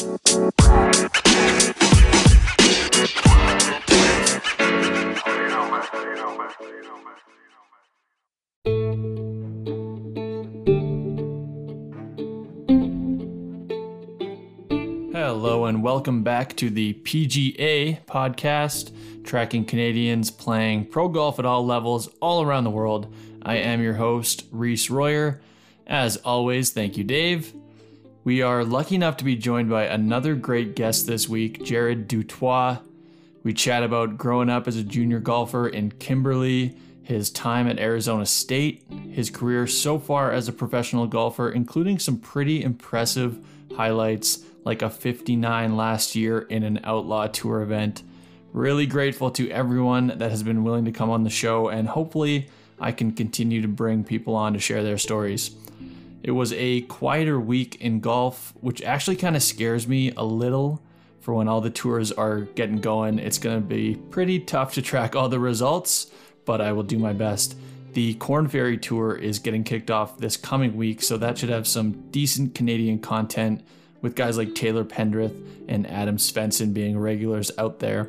Hello and welcome back to the PGA podcast, tracking Canadians playing pro golf at all levels all around the world. I am your host, Reese Royer. As always, thank you, Dave. We are lucky enough to be joined by another great guest this week, Jared du Toit. We chat about growing up as a junior golfer in Kimberley, his time at Arizona State, his career so far as a professional golfer, including some pretty impressive highlights like a 59 last year in an Outlaw Tour event. Really grateful to everyone that has been willing to come on the show, and hopefully, I can continue to bring people on to share their stories. It was a quieter week in golf, which actually kind of scares me a little for when all the tours are getting going. It's going to be pretty tough to track all the results, but I will do my best. The Corn Ferry Tour is getting kicked off this coming week, so that should have some decent Canadian content with guys like Taylor Pendrith and Adam Svensson being regulars out there.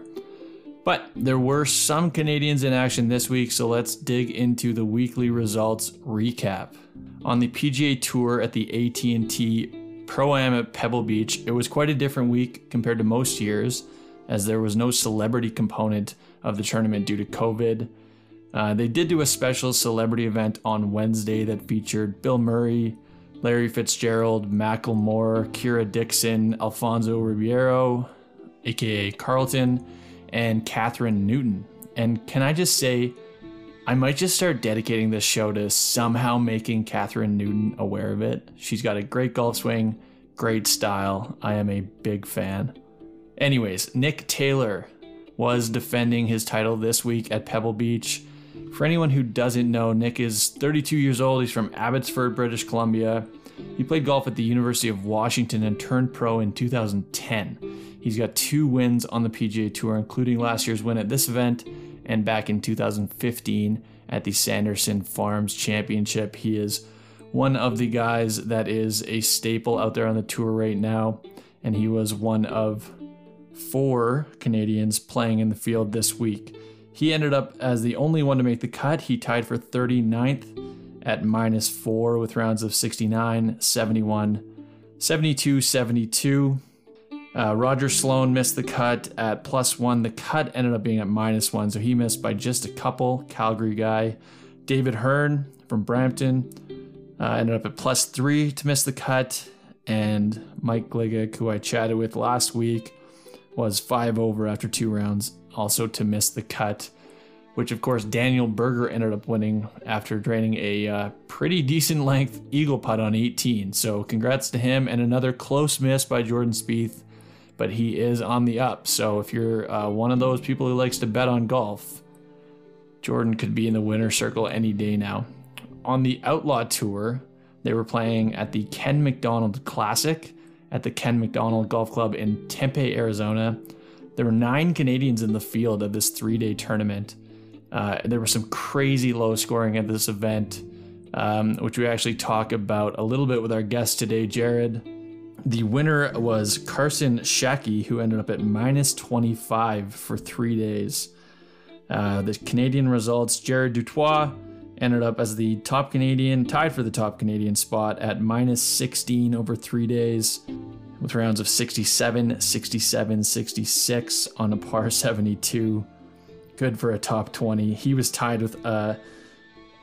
But there were some Canadians in action this week, so let's dig into the weekly results recap. On the PGA Tour at the AT&T Pro-Am at Pebble Beach, it was quite a different week compared to most years, as there was no celebrity component of the tournament due to COVID. Uh, they did do a special celebrity event on Wednesday that featured Bill Murray, Larry Fitzgerald, Macklemore, Kira Dixon, Alfonso Ribeiro, aka Carlton, and Kathryn Newton. And can I just say, I might just start dedicating this show to somehow making Kathryn Newton aware of it. She's got a great golf swing, great style. I am a big fan. Anyways, Nick Taylor was defending his title this week at Pebble Beach. For anyone who doesn't know, Nick is 32 years old. He's from Abbotsford, British Columbia. He played golf at the University of Washington and turned pro in 2010. He's got two wins on the PGA Tour, including last year's win at this event and back in 2015 at the Sanderson Farms Championship. He is one of the guys that is a staple out there on the tour right now, and he was one of four Canadians playing in the field this week. He ended up as the only one to make the cut. He tied for 39th at minus four with rounds of 69, 71, 72, 72. Uh, Roger Sloan missed the cut at plus one. The cut ended up being at minus one, so he missed by just a couple. Calgary guy. David Hearn from Brampton uh, ended up at plus three to miss the cut. And Mike Gligic, who I chatted with last week, was five over after two rounds, also to miss the cut. Which, of course, Daniel Berger ended up winning after draining a uh, pretty decent length eagle putt on 18. So, congrats to him, and another close miss by Jordan Spieth but he is on the up. So if you're uh, one of those people who likes to bet on golf, Jordan could be in the winner circle any day now. On the Outlaw Tour, they were playing at the Ken McDonald Classic at the Ken McDonald Golf Club in Tempe, Arizona. There were nine Canadians in the field of this three day tournament. Uh, there was some crazy low scoring at this event, um, which we actually talk about a little bit with our guest today, Jared. The winner was Carson Shackey, who ended up at minus 25 for three days. Uh, the Canadian results Jared du Toit ended up as the top Canadian, tied for the top Canadian spot at minus 16 over three days, with rounds of 67, 67, 66 on a par 72. Good for a top 20. He was tied with uh,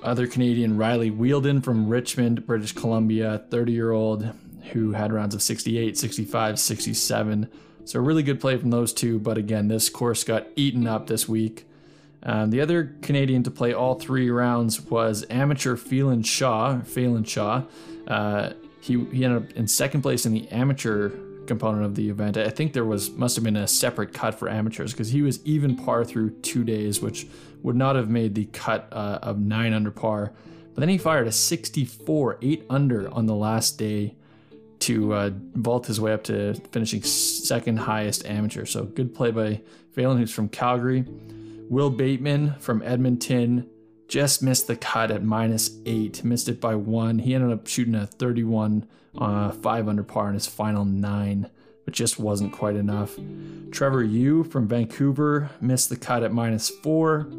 other Canadian Riley Wheeldon from Richmond, British Columbia, 30 year old who had rounds of 68, 65, 67. So, really good play from those two. But again, this course got eaten up this week. Um, the other Canadian to play all three rounds was amateur Phelan Shaw. Phelan Shaw. Uh, he, he ended up in second place in the amateur component of the event. I think there was must have been a separate cut for amateurs because he was even par through two days, which would not have made the cut uh, of nine under par. But then he fired a 64, eight under on the last day to uh, vault his way up to finishing second highest amateur. So good play by Phelan, who's from Calgary. Will Bateman from Edmonton just missed the cut at minus eight, missed it by one. He ended up shooting a 31, uh, five under par in his final nine. but just wasn't quite enough. Trevor Yu from Vancouver missed the cut at minus four.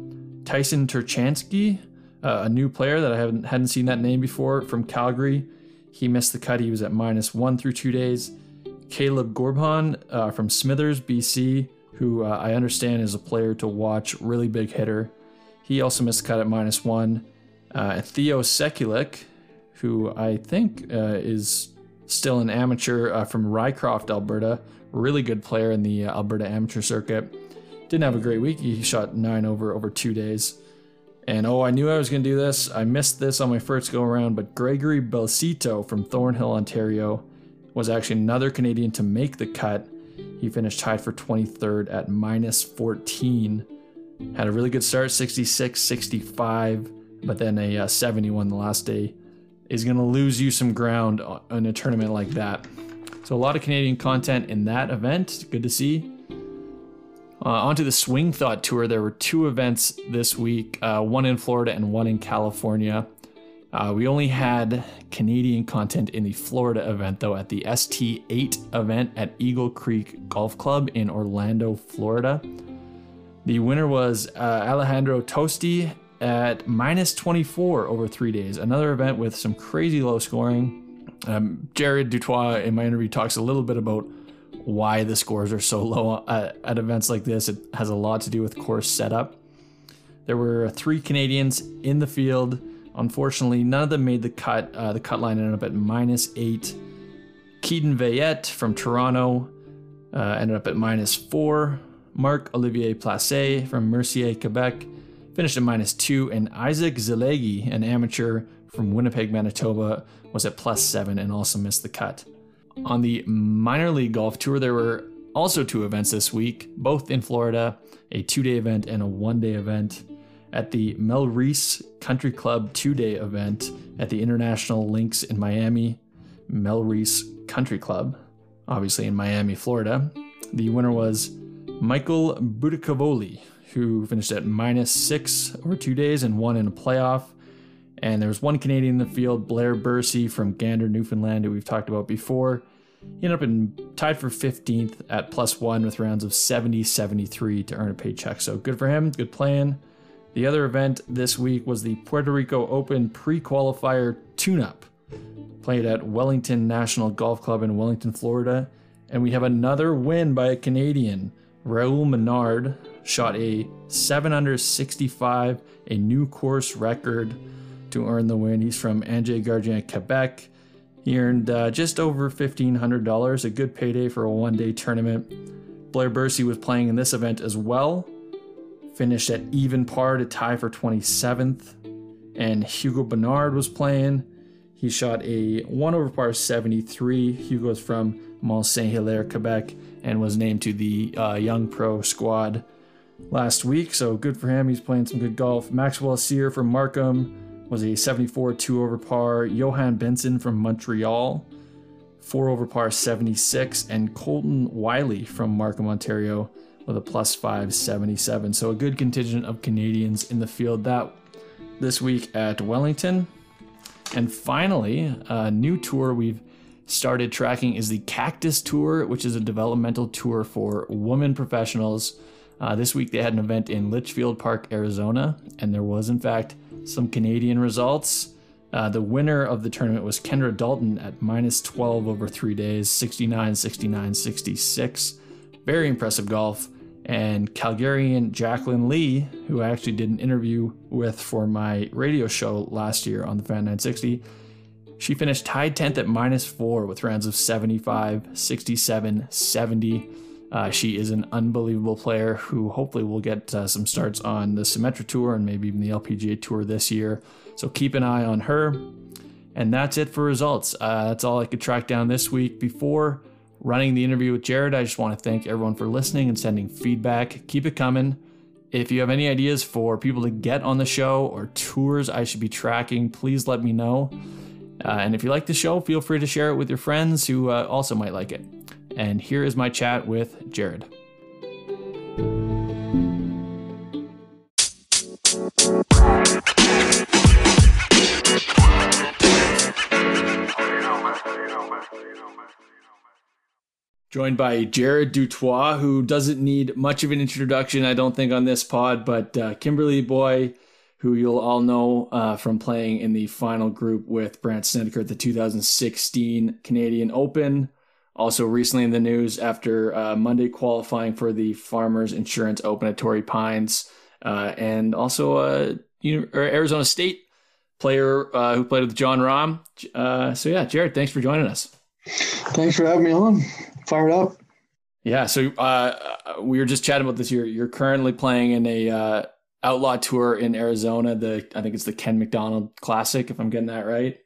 Tyson Turchansky, uh, a new player that I haven't hadn't seen that name before from Calgary, he missed the cut. He was at minus one through two days. Caleb Gorbhan uh, from Smithers, BC, who uh, I understand is a player to watch, really big hitter. He also missed cut at minus one. Uh, Theo Sekulic, who I think uh, is still an amateur uh, from Rycroft, Alberta, really good player in the uh, Alberta amateur circuit. Didn't have a great week. He shot nine over over two days. And oh, I knew I was going to do this. I missed this on my first go around, but Gregory Belcito from Thornhill, Ontario, was actually another Canadian to make the cut. He finished tied for 23rd at minus 14. Had a really good start, 66, 65, but then a uh, 71 the last day is going to lose you some ground in a tournament like that. So a lot of Canadian content in that event. Good to see. Uh, onto the Swing Thought Tour, there were two events this week, uh, one in Florida and one in California. Uh, we only had Canadian content in the Florida event, though, at the ST8 event at Eagle Creek Golf Club in Orlando, Florida. The winner was uh, Alejandro Tosti at minus 24 over three days. Another event with some crazy low scoring. Um, Jared du Toit in my interview talks a little bit about why the scores are so low at, at events like this. It has a lot to do with course setup. There were three Canadians in the field. Unfortunately, none of them made the cut. Uh, the cut line ended up at minus eight. Keaton Veillette from Toronto uh, ended up at minus four. Marc Olivier Placé from Mercier, Quebec finished at minus two. And Isaac Zilegi, an amateur from Winnipeg, Manitoba, was at plus seven and also missed the cut. On the minor league golf tour, there were also two events this week, both in Florida a two day event and a one day event. At the Melreese Country Club two day event at the International Links in Miami, Melreese Country Club, obviously in Miami, Florida. The winner was Michael Budicavoli, who finished at minus six over two days and won in a playoff. And there was one Canadian in the field, Blair Bursey from Gander, Newfoundland, who we've talked about before. He ended up in tied for 15th at plus one with rounds of 70 73 to earn a paycheck. So good for him, good plan. The other event this week was the Puerto Rico Open pre qualifier tune up, played at Wellington National Golf Club in Wellington, Florida. And we have another win by a Canadian. Raoul Ménard shot a 765, a new course record to earn the win. He's from Ange Gardien, Quebec. He earned uh, just over $1,500, a good payday for a one day tournament. Blair Bursey was playing in this event as well, finished at even par to tie for 27th. And Hugo Bernard was playing. He shot a 1 over par 73. Hugo's from Mont Saint Hilaire, Quebec, and was named to the uh, Young Pro squad last week. So good for him. He's playing some good golf. Maxwell Sear from Markham was a 74 2 over par. Johan Benson from Montreal, 4 over par 76. And Colton Wiley from Markham, Ontario, with a plus 5 77. So a good contingent of Canadians in the field that this week at Wellington. And finally, a new tour we've started tracking is the Cactus Tour, which is a developmental tour for women professionals. Uh, this week they had an event in Litchfield Park, Arizona, and there was, in fact, some Canadian results. Uh, the winner of the tournament was Kendra Dalton at minus 12 over three days, 69, 69, 66. Very impressive golf. And Calgarian Jacqueline Lee, who I actually did an interview with for my radio show last year on the Fan 960, she finished tied 10th at minus four with rounds of 75, 67, 70. Uh, she is an unbelievable player who hopefully will get uh, some starts on the Symetra Tour and maybe even the LPGA Tour this year. So keep an eye on her. And that's it for results. Uh, that's all I could track down this week. Before running the interview with Jared, I just want to thank everyone for listening and sending feedback. Keep it coming. If you have any ideas for people to get on the show or tours I should be tracking, please let me know. Uh, and if you like the show, feel free to share it with your friends who uh, also might like it. And here is my chat with Jared. joined by Jared du Toit, who doesn't need much of an introduction, I don't think, on this pod, but uh, Kimberley boy, who you'll all know uh, from playing in the final group with Brandt Snedeker at the 2016 Canadian Open. Also, recently in the news after uh, Monday qualifying for the Farmers Insurance Open at Torrey Pines, uh, and also a Arizona State player uh, who played with Jon Rahm. Uh, so, yeah, Jared, thanks for joining us. Thanks for having me on. Fired up. Yeah, so uh, we were just chatting about this. You're you're currently playing in a uh, outlaw tour in Arizona. The I think it's the Ken McDonald Classic, if I'm getting that right.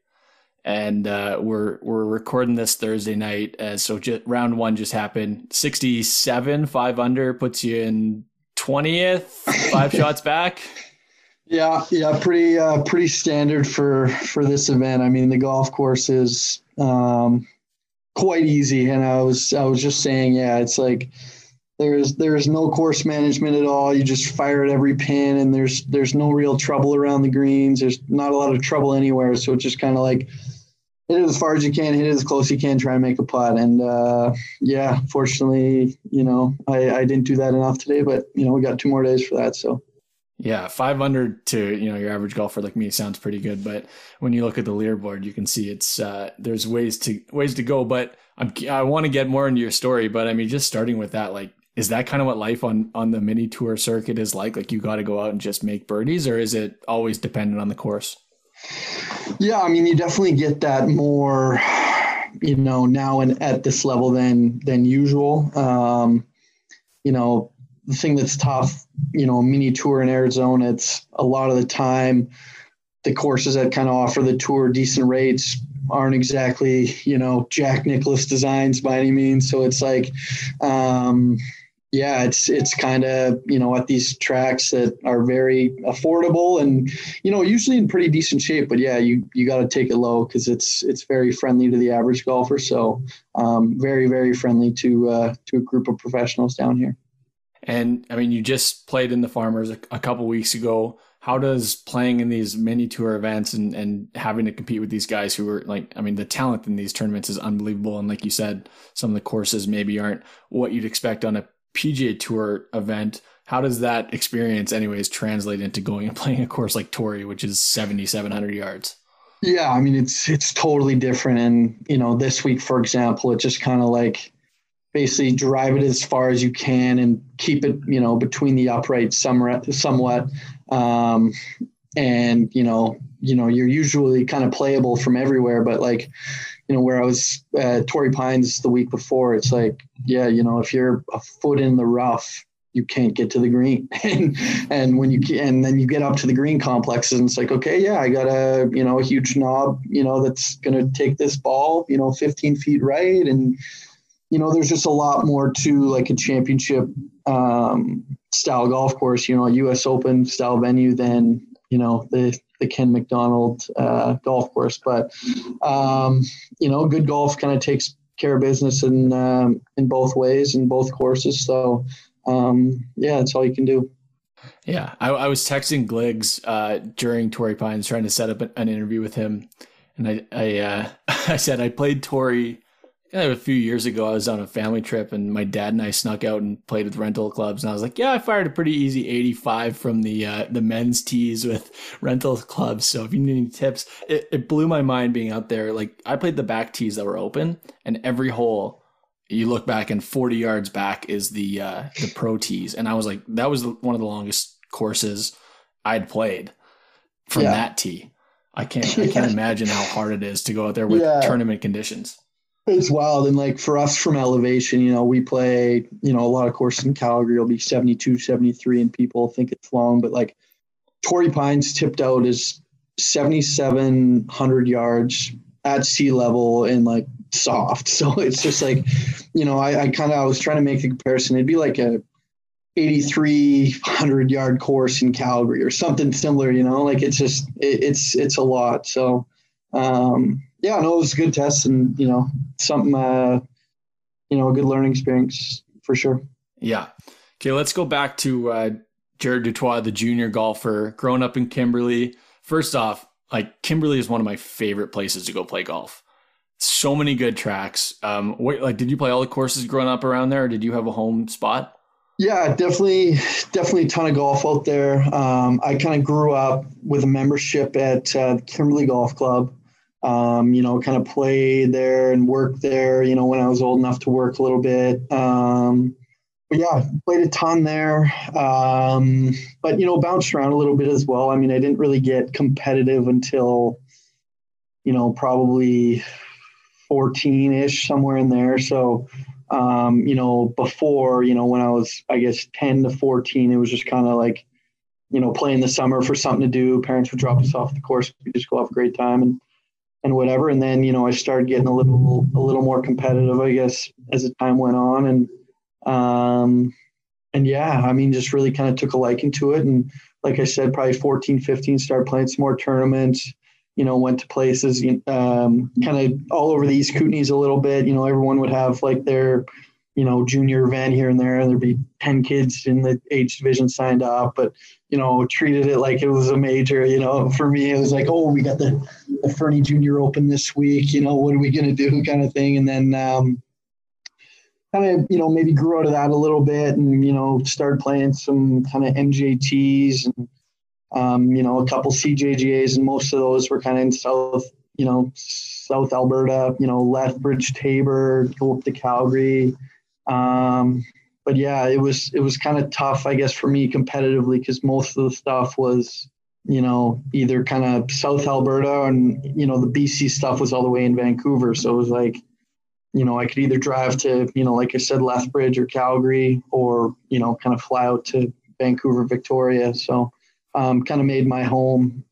And uh, we're we're recording this Thursday night. Uh, so just, round one just happened. 67, five under puts you in twentieth, five shots back. Yeah, yeah, pretty uh, pretty standard for for this event. I mean, the golf course is um, quite easy. And I was I was just saying, yeah, it's like there's there's no course management at all. You just fire at every pin, and there's there's no real trouble around the greens. There's not a lot of trouble anywhere. So it's just kind of like hit it as far as you can, hit it as close as you can, try and make a putt. And uh, yeah, fortunately, you know, I, I didn't do that enough today, but you know, we got two more days for that. So yeah, 500 to, you know, your average golfer like me sounds pretty good, but when you look at the leaderboard, you can see it's uh there's ways to ways to go, but I'm I want to get more into your story, but I mean just starting with that like is that kind of what life on on the mini tour circuit is like? Like you got to go out and just make birdies or is it always dependent on the course? Yeah, I mean you definitely get that more you know now and at this level than than usual. Um you know, the thing that's tough, you know, mini tour in Arizona, it's a lot of the time the courses that kind of offer the tour decent rates aren't exactly, you know, Jack Nicklaus designs by any means. So it's like, um, yeah, it's it's kind of you know at these tracks that are very affordable and you know usually in pretty decent shape. But yeah, you you got to take it low because it's it's very friendly to the average golfer. So um, very very friendly to uh, to a group of professionals down here. And I mean, you just played in the Farmers a, a couple weeks ago. How does playing in these mini tour events and, and having to compete with these guys who are like, I mean, the talent in these tournaments is unbelievable. And like you said, some of the courses maybe aren't what you'd expect on a PGA Tour event. How does that experience, anyways, translate into going and playing a course like Torrey, which is 7,700 yards? Yeah, I mean, it's it's totally different. And you know, this week, for example, it just kind of like basically drive it as far as you can and keep it, you know, between the uprights somewhat, somewhat. Um, and you know, you know, you're usually kind of playable from everywhere, but like, you know, where I was at Torrey Pines the week before, it's like, yeah, you know, if you're a foot in the rough, you can't get to the green. and and when you and then you get up to the green complexes and it's like, okay, yeah, I got a, you know, a huge knob, you know, that's gonna take this ball, you know, 15 feet right and you know, there's just a lot more to like a championship um, style golf course, you know, a U.S. Open style venue than you know the the Ken McDonald uh, golf course. But um, you know, good golf kind of takes care of business in um, in both ways in both courses. So um, yeah, that's all you can do. Yeah, I, I was texting Gliggs uh, during Torrey Pines trying to set up an interview with him, and I I, uh, I said I played Torrey a few years ago, I was on a family trip and my dad and I snuck out and played with rental clubs. And I was like, yeah, I fired a pretty easy 85 from the uh, the men's tees with rental clubs. So if you need any tips, it, it blew my mind being out there. Like I played the back tees that were open and every hole you look back and 40 yards back is the uh, the pro tees. And I was like, that was one of the longest courses I'd played from yeah. that tee. I can't I can't imagine how hard it is to go out there with yeah. tournament conditions. It's wild. And like for us from elevation, you know, we play, you know, a lot of courses in Calgary will be 72, 73, and people think it's long, but like Torrey Pines tipped out is 7,700 yards at sea level and like soft. So it's just like, you know, I, I kind of, I was trying to make the comparison. It'd be like a 8,300 yard course in Calgary or something similar, you know, like it's just, it, it's, it's a lot. So, um, yeah, no, it was a good test and, you know, something, uh, you know, a good learning experience for sure. Yeah. Okay. Let's go back to, uh, Jared du Toit, the junior golfer, growing up in Kimberley. First off, like Kimberley is one of my favorite places to go play golf. so many good tracks. Um, what, like, did you play all the courses growing up around there, or did you have a home spot? Yeah, definitely, definitely a ton of golf out there. Um, I kind of grew up with a membership at uh, Kimberley Golf Club. Um, you know, kind of played there and worked there. You know, when I was old enough to work a little bit. Um, but yeah, played a ton there. Um, but you know, bounced around a little bit as well. I mean, I didn't really get competitive until, you know, probably 14 ish, somewhere in there. So, um, you know, before, you know, when I was, I guess, 10 to 14, it was just kind of like, you know, playing the summer for something to do. Parents would drop us off the course. We just go have a great time and, and whatever. And then, you know, I started getting a little, a little more competitive, I guess, as the time went on. And, um, and yeah, I mean, just really kind of took a liking to it. And like I said, probably 14, 15, started playing some more tournaments, you know, went to places, um, kind of all over the East Kootenays a little bit. You know, everyone would have like their, you know, junior event here and there, and there'd be 10 kids in the age division signed up, but, you know, treated it like it was a major. You know, for me, it was like, oh, we got the, the Fernie Junior Open this week, you know, what are we going to do kind of thing. And then, um, kind of, you know, maybe grew out of that a little bit and, you know, started playing some kind of MJTs and, um, you know, a couple CJGAs, and most of those were kind of in South, you know, South Alberta, you know, Lethbridge, Taber, go up to Calgary. Um, but yeah, it was it was kind of tough, I guess, for me competitively because most of the stuff was, you know, either kind of South Alberta and you know the BC stuff was all the way in Vancouver, so it was like, you know, I could either drive to, you know, like I said, Lethbridge or Calgary, or you know, kind of fly out to Vancouver, Victoria. So um, kind of made my home,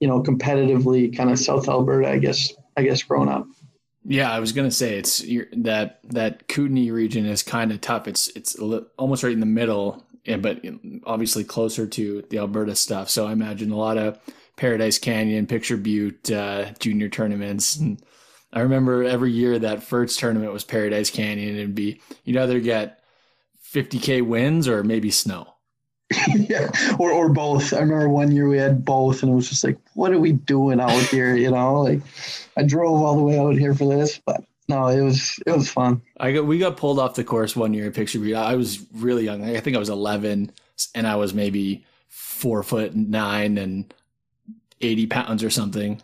you know, competitively kind of South Alberta, I guess, I guess growing up. Yeah, I was gonna say it's that that Kootenay region is kind of tough. It's it's almost right in the middle, yeah, but obviously closer to the Alberta stuff. So I imagine a lot of Paradise Canyon, Picture Butte, uh, junior tournaments. And I remember every year that first tournament was Paradise Canyon. It'd be you'd either get 50k wins or maybe snow. yeah, or or both. I remember one year we had both, and it was just like, what are we doing out here? You know, like I drove all the way out here for this, but no, it was it was fun. I got we got pulled off the course one year at Picture. I was really young. I think I was 11, and I was maybe four foot nine and 80 pounds or something.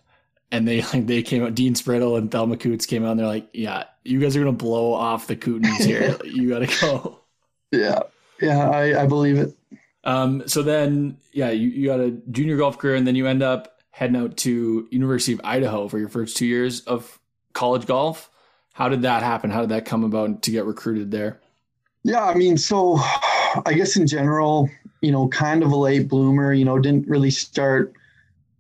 And they like they came out. Dean Sprittle and Thelma Coots came out. and They're like, "Yeah, you guys are gonna blow off the Kootenays here. you gotta go." Yeah, yeah, I, I believe it. Um, so then, yeah, you, you got a junior golf career, and then you end up heading out to University of Idaho for your first two years of college golf. How did that happen? How did that come about to get recruited there? Yeah, I mean, so I guess in general, you know, kind of a late bloomer. You know, didn't really start,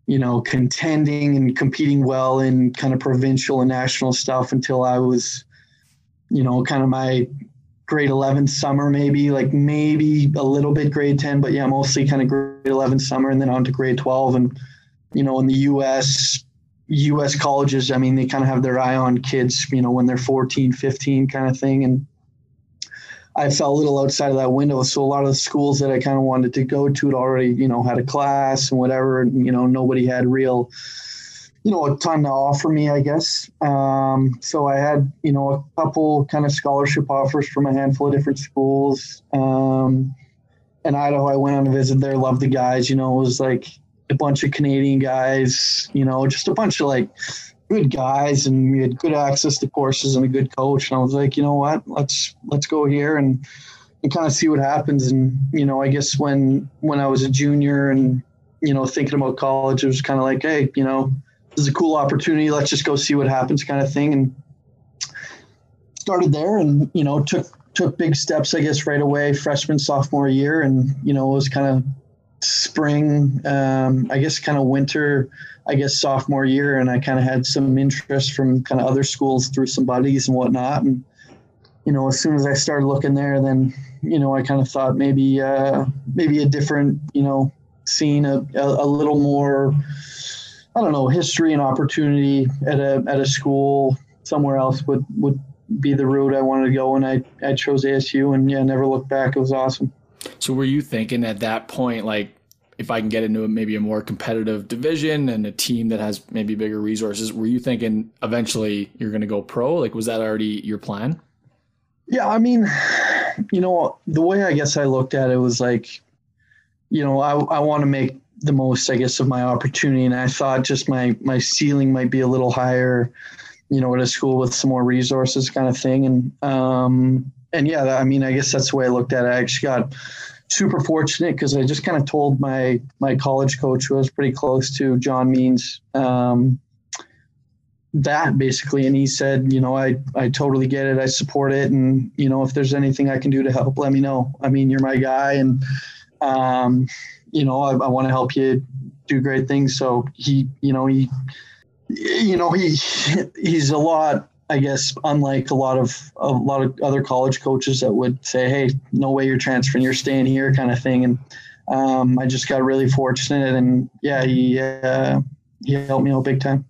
you know, contending and competing well in kind of provincial and national stuff until I was, you know, kind of my grade 11 summer, maybe like maybe a little bit grade 10, but yeah, mostly kind of grade 11 summer and then on to grade 12. And, you know, in the US, US colleges, I mean, they kind of have their eye on kids, you know, when they're 14, 15 kind of thing. And I fell a little outside of that window. So a lot of the schools that I kind of wanted to go to had already, you know, had a class and whatever. And, you know, nobody had real, you know, a ton to offer me, I guess. Um, so I had, you know, a couple kind of scholarship offers from a handful of different schools. Um, in Idaho, I went on a visit there, loved the guys, you know, it was like a bunch of Canadian guys, you know, just a bunch of like good guys and we had good access to courses and a good coach. And I was like, you know what, let's, let's go here and, and kind of see what happens. And, you know, I guess when, when I was a junior and, you know, thinking about college, it was kind of like, Hey, you know, this is a cool opportunity. Let's just go see what happens, kind of thing. And started there, and you know, took took big steps, I guess, right away, freshman sophomore year, and you know, it was kind of spring, um, I guess, kind of winter, I guess, sophomore year, and I kind of had some interest from kind of other schools through some buddies and whatnot, and you know, as soon as I started looking there, then you know, I kind of thought maybe uh, maybe a different, you know, scene, a, a, a little more I don't know, history and opportunity at a at a school somewhere else would would be the route I wanted to go, and I I chose ASU, and yeah, never looked back. It was awesome. So were you thinking at that point, like if I can get into maybe a more competitive division and a team that has maybe bigger resources, were you thinking eventually you're going to go pro? Like, was that already your plan? Yeah, I mean, you know, the way I guess I looked at it was like, you know, I, I want to make the most, I guess, of my opportunity. And I thought just my, my ceiling might be a little higher, you know, at a school with some more resources kind of thing. And, um, and yeah, I mean, I guess that's the way I looked at it. I actually got super fortunate because I just kind of told my my college coach, who I was pretty close to, John Means, um, that basically, and he said, you know, I I totally get it, I support it, and you know, if there's anything I can do to help, let me know. I mean, you're my guy, and um, you know, I, I want to help you do great things. So he, you know, he, you know, he he's a lot I guess unlike a lot of a lot of other college coaches that would say, "Hey, no way you're transferring, you're staying here," kind of thing. And um, I just got really fortunate, and yeah, he uh, he helped me out big time.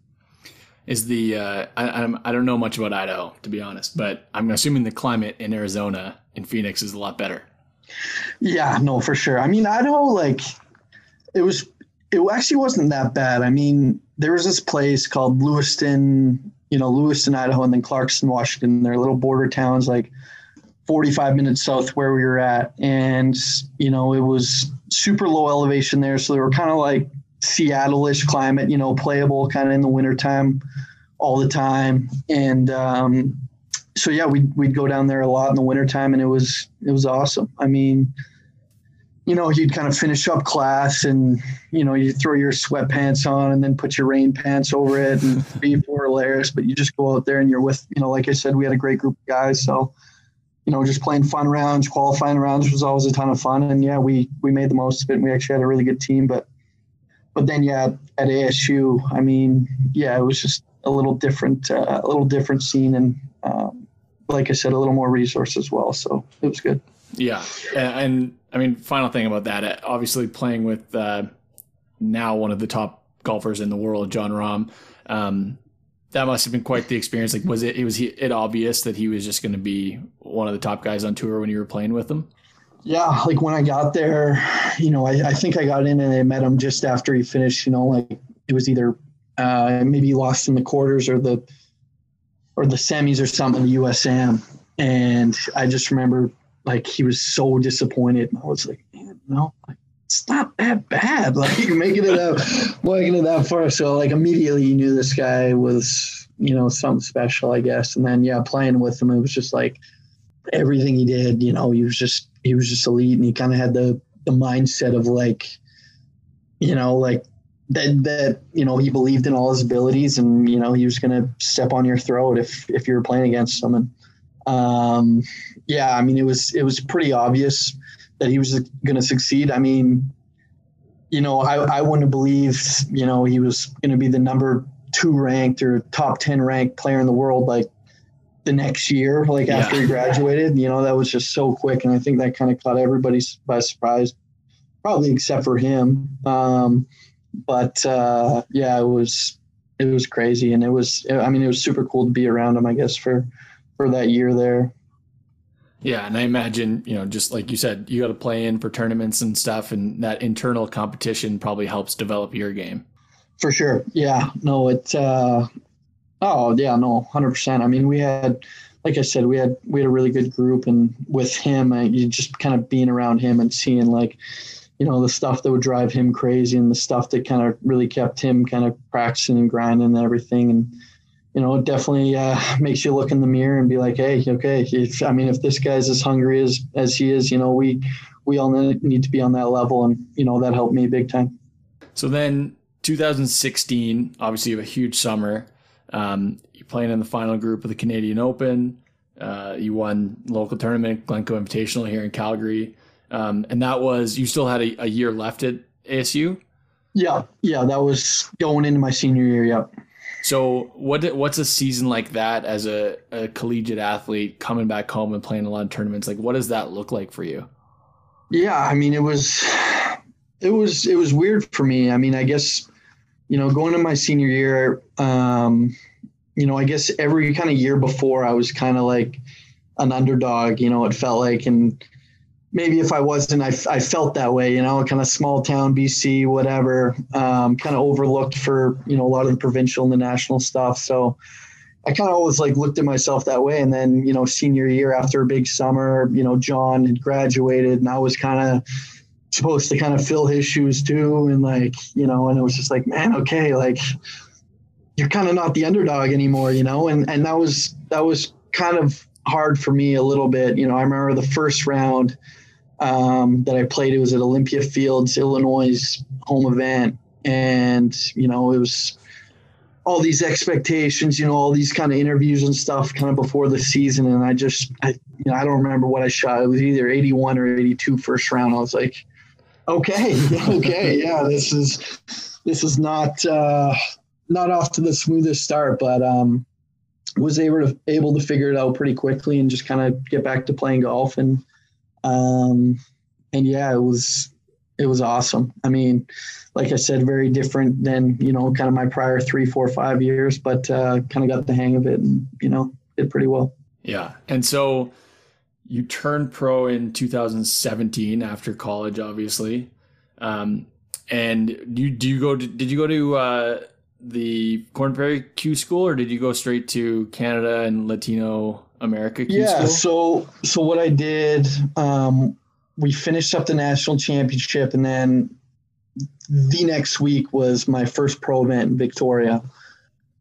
Is the uh, I, I'm, I don't know much about Idaho to be honest, but I'm assuming the climate in Arizona in Phoenix is a lot better. Yeah, no, for sure. I mean, Idaho, like it was, it actually wasn't that bad. I mean, there was this place called Lewiston you know, Lewiston, Idaho, and then Clarkston, Washington. They're little border towns, like 45 minutes south where we were at. And, you know, it was super low elevation there. So they were kind of like Seattle ish climate, you know, playable kind of in the wintertime all the time. And, um, so yeah, we'd, we'd go down there a lot in the wintertime and it was, it was awesome. I mean, you know, you'd kind of finish up class and, you know, you throw your sweatpants on and then put your rain pants over it and three, four layers, but you just go out there and you're with, you know, like I said, we had a great group of guys. So, you know, just playing fun rounds, qualifying rounds was always a ton of fun. And yeah, we, we made the most of it and we actually had a really good team, but, but then yeah, at ASU, I mean, yeah, it was just a little different, uh, a little different scene. And, um, like I said, a little more resource as well. So it was good. Yeah. And, I mean, final thing about that, uh, obviously playing with uh, now one of the top golfers in the world, Jon Rahm. Um, that must have been quite the experience. Like, was it? It was it obvious that he was just going to be one of the top guys on tour when you were playing with him. Yeah, like when I got there, you know, I, I think I got in and I met him just after he finished. You know, like it was either uh, maybe lost in the quarters or the or the semis or something, the USM. And I just remember like he was so disappointed. I was like, man, no, it's not that bad. Like making it up, making it that far. So like immediately you knew this guy was, you know, something special, I guess. And then yeah, playing with him, it was just like everything he did, you know, he was just he was just elite and he kind of had the the mindset of like, you know, like that that you know he believed in all his abilities and you know he was gonna step on your throat if if you were playing against him and um, yeah, I mean, it was it was pretty obvious that he was going to succeed. I mean, you know, I, I wouldn't have believed, you know, he was going to be the number two ranked or top 10 ranked player in the world like the next year, like yeah. after he graduated. You know, that was just so quick. And I think that kind of caught everybody by surprise, probably except for him. Um, but uh, yeah, it was it was crazy. And it was, I mean, it was super cool to be around him, I guess, for for that year there. Yeah, and I imagine, you know, just like you said, you got to play in for tournaments and stuff, and that internal competition probably helps develop your game. For sure. Yeah. No, it, uh, oh, yeah, no, 100%. I mean, we had, like I said, we had, we had a really good group, and with him, uh, you just kind of being around him and seeing like, you know, the stuff that would drive him crazy and the stuff that kind of really kept him kind of practicing and grinding and everything. And, you know, it definitely uh, makes you look in the mirror and be like, hey, okay, if, I mean, if this guy's as hungry as as he is, you know, we we all need to be on that level, and you know that helped me big time. So then, 2016, obviously, you have a huge summer. Um, you're playing in the final group of the Canadian Open. Uh, you won local tournament, Glencoe Invitational here in Calgary, um, and that was you still had a, a year left at ASU. Yeah, yeah, that was going into my senior year. Yep. So what what's a season like that as a, a collegiate athlete coming back home and playing a lot of tournaments? Like what does that look like for you? Yeah, I mean it was it was it was weird for me. I mean, I guess you know, going to my senior year, um, you know, I guess every kind of year before I was kind of like an underdog, you know, it felt like and maybe if I wasn't, I, I felt that way, you know, kind of small town BC, whatever, um, kind of overlooked for, you know, a lot of the provincial and the national stuff. So I kind of always like looked at myself that way. And then, you know, senior year after a big summer, you know, Jon had graduated and I was kind of supposed to kind of fill his shoes too. And like, you know, and it was just like, man, okay, like you're kind of not the underdog anymore, you know? And, and that was, that was kind of hard for me a little bit. You know, I remember the first round, um, that I played. It was at Olympia Fields, Illinois' home event, and you know it was all these expectations, you know, all these kind of interviews and stuff, kind of before the season. And I just, I, you know, I don't remember what I shot. It was either 81 or 82 first round. I was like, okay, okay, yeah, this is this is not uh, not off to the smoothest start, but um, was able to able to figure it out pretty quickly and just kind of get back to playing golf and um, and yeah, it was it was awesome. I mean, like I said, very different than you know, kind of my prior three, four, five years, but uh, kind of got the hang of it, and you know, did pretty well. Yeah, and so you turned pro in 2017 after college, obviously. Um, and you do you go to, did you go to uh, the Corn Ferry Q school or did you go straight to Canada and Latino America? Q yeah. School? So so what I did, um, we finished up the national championship, and then the next week was my first pro event in Victoria.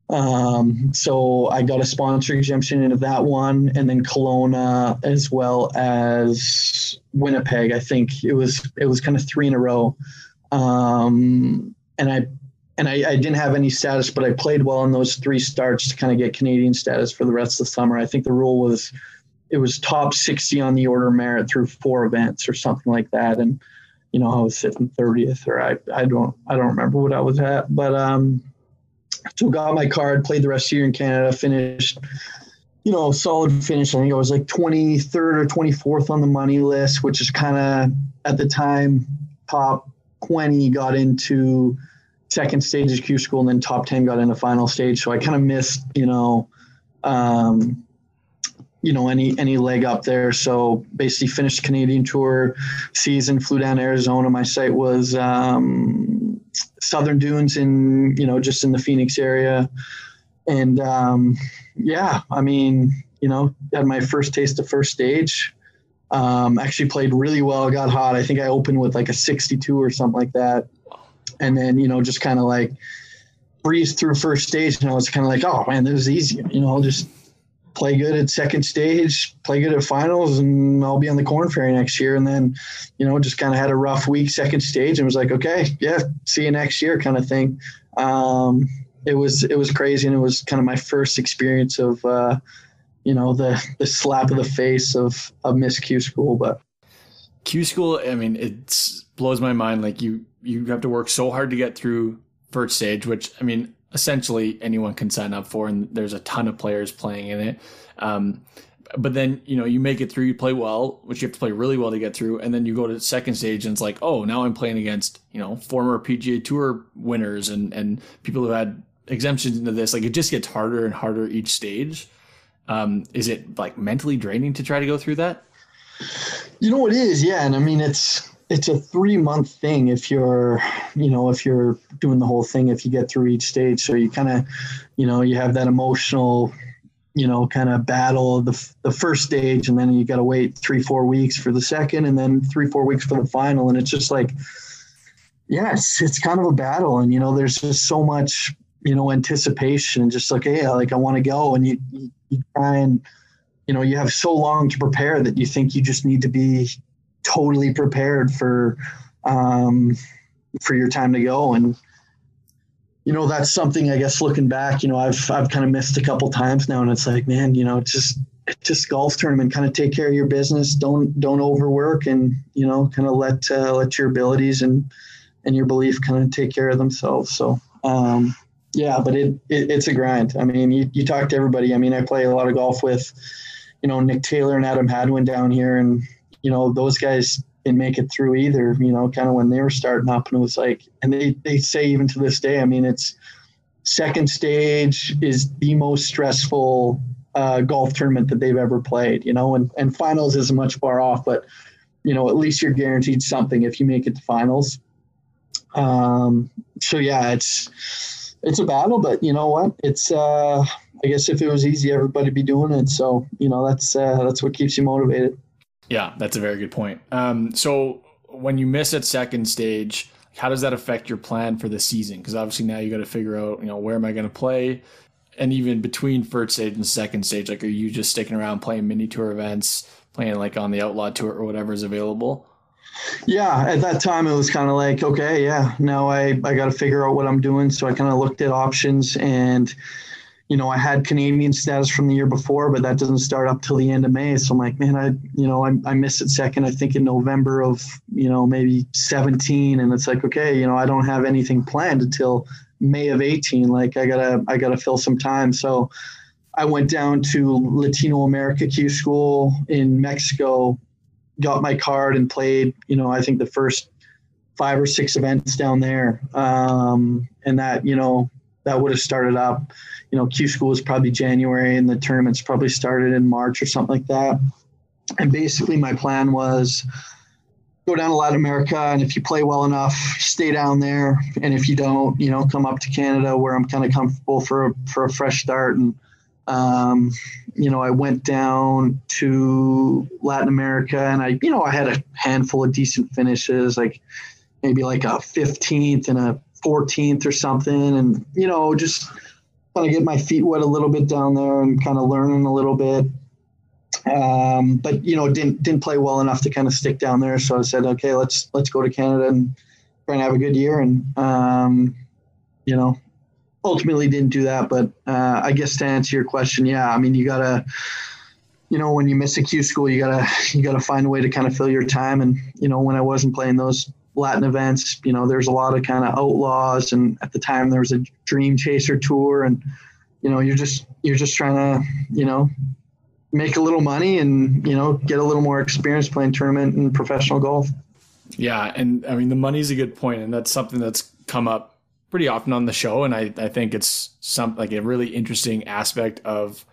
Um, so I got a sponsor exemption into that one, and then Kelowna as well as Winnipeg. I think it was it was kind of three in a row, um, and I and I, I, didn't have any status, but I played well in those three starts to kind of get Canadian status for the rest of the summer. I think the rule was it was top 60 on the order merit through four events or something like that. And, you know, I was sitting 30th or I, I don't, I don't remember what I was at, but, um, so got my card, played the rest of the year in Canada, finished, you know, solid finish. I think I was like 23rd or 24th on the money list, which is kind of at the time top 20 got into second stage of Q school, and then top 10 got into final stage. So I kind of missed, you know, um, you know, any any leg up there. So basically finished Canadian tour season, flew down to Arizona. My site was um, Southern Dunes in, you know, just in the Phoenix area. And um, yeah, I mean, you know, had my first taste of first stage. Um, actually played really well, got hot. I think I opened with like a 62 or something like that and then you know just kind of like breeze through first stage and I was kind of like oh man this is easy. You know I'll just play good at second stage play good at finals and I'll be on the Corn Ferry next year. And then you know just kind of had a rough week second stage and was like okay yeah see you next year kind of thing. Um, it was it was crazy and it was kind of my first experience of uh, you know the the slap of the face of of Miss Q school but Q school I mean it blows my mind like you you have to work so hard to get through first stage, which I mean, essentially anyone can sign up for, and there's a ton of players playing in it. Um, but then you know you make it through, you play well, which you have to play really well to get through, and then you go to second stage, and it's like, oh, now I'm playing against you know former PGA Tour winners and and people who had exemptions into this. Like it just gets harder and harder each stage. Um, is it like mentally draining to try to go through that? You know, it is, yeah, and I mean it's it's a three month thing if you're you know if you're doing the whole thing if you get through each stage. So you kind of you know you have that emotional you know kind of battle the, the first stage and then you got to wait three four weeks for the second and then three four weeks for the final. And it's just like yes it's kind of a battle. And you know there's just so much you know anticipation and just like hey like i want to go. And you, you, you try and you know you have so long to prepare that you think you just need to be totally prepared for um, for your time to go. And you know that's something i guess looking back you know i've i've kind of missed a couple times now. And it's like man you know just just golf tournament. Kind of take care of your business. Don't don't overwork and you know kind of let uh, let your abilities and and your belief kind of take care of themselves. So um yeah but it, it it's a grind. I mean you, you talk to everybody. I mean i play a lot of golf with you know nick taylor and adam hadwin down here and you know, those guys didn't make it through either, you know, kind of when they were starting up. And it was like, and they, they say even to this day, I mean, it's second stage is the most stressful uh, golf tournament that they've ever played, you know, and, and finals isn't much far off, but you know, at least you're guaranteed something if you make it to finals. Um, so yeah, it's it's a battle, but you know what? It's uh, I guess if it was easy, everybody'd be doing it. So you know, that's uh, that's what keeps you motivated. Yeah, that's a very good point. Um, so when you miss at second stage, how does that affect your plan for the season? Because obviously now you got to figure out, you know, where am I going to play? And even between first stage and second stage, like, are you just sticking around playing mini tour events, playing like on the Outlaw Tour or whatever is available? Yeah, at that time it was kind of like, okay, yeah, now I, I got to figure out what I'm doing. So I kind of looked at options and, you know, I had Canadian status from the year before, but that doesn't start up till the end of May. So I'm like, man, I, you know, I, I missed it second, I think in November of, you know, maybe 17. And it's like, okay, you know, I don't have anything planned until May of 18. Like I gotta, I gotta fill some time. So I went down to Latino America Q school in Mexico, got my card and played, you know, I think the first five or six events down there. Um, and that, you know, that would have started up you know, Q school is probably January and the tournaments probably started in March or something like that. And basically, my plan was go down to Latin America, and if you play well enough, stay down there. And if you don't, you know, come up to Canada where I'm kind of comfortable for for a fresh start. And um, you know, I went down to Latin America, and I, you know, I had a handful of decent finishes, like maybe like a 15th and a 14th or something, and you know, just kind of get my feet wet a little bit down there and kind of learning a little bit. Um, but you know, didn't didn't play well enough to kind of stick down there. So I said, okay, let's let's go to Canada and try and have a good year. And um, you know, ultimately didn't do that. But uh, I guess to answer your question, yeah, I mean, you gotta, you know, when you miss a Q school, you gotta you gotta find a way to kind of fill your time. And you know, when I wasn't playing those Latin events. You know, there's a lot of kind of outlaws, and at the time there was a Dream Chaser tour, and you know, you're just you're just trying to you know make a little money and you know get a little more experience playing tournament and professional golf. Yeah, and I mean the money's a good point, and that's something that's come up pretty often on the show, and I I think it's some like a really interesting aspect of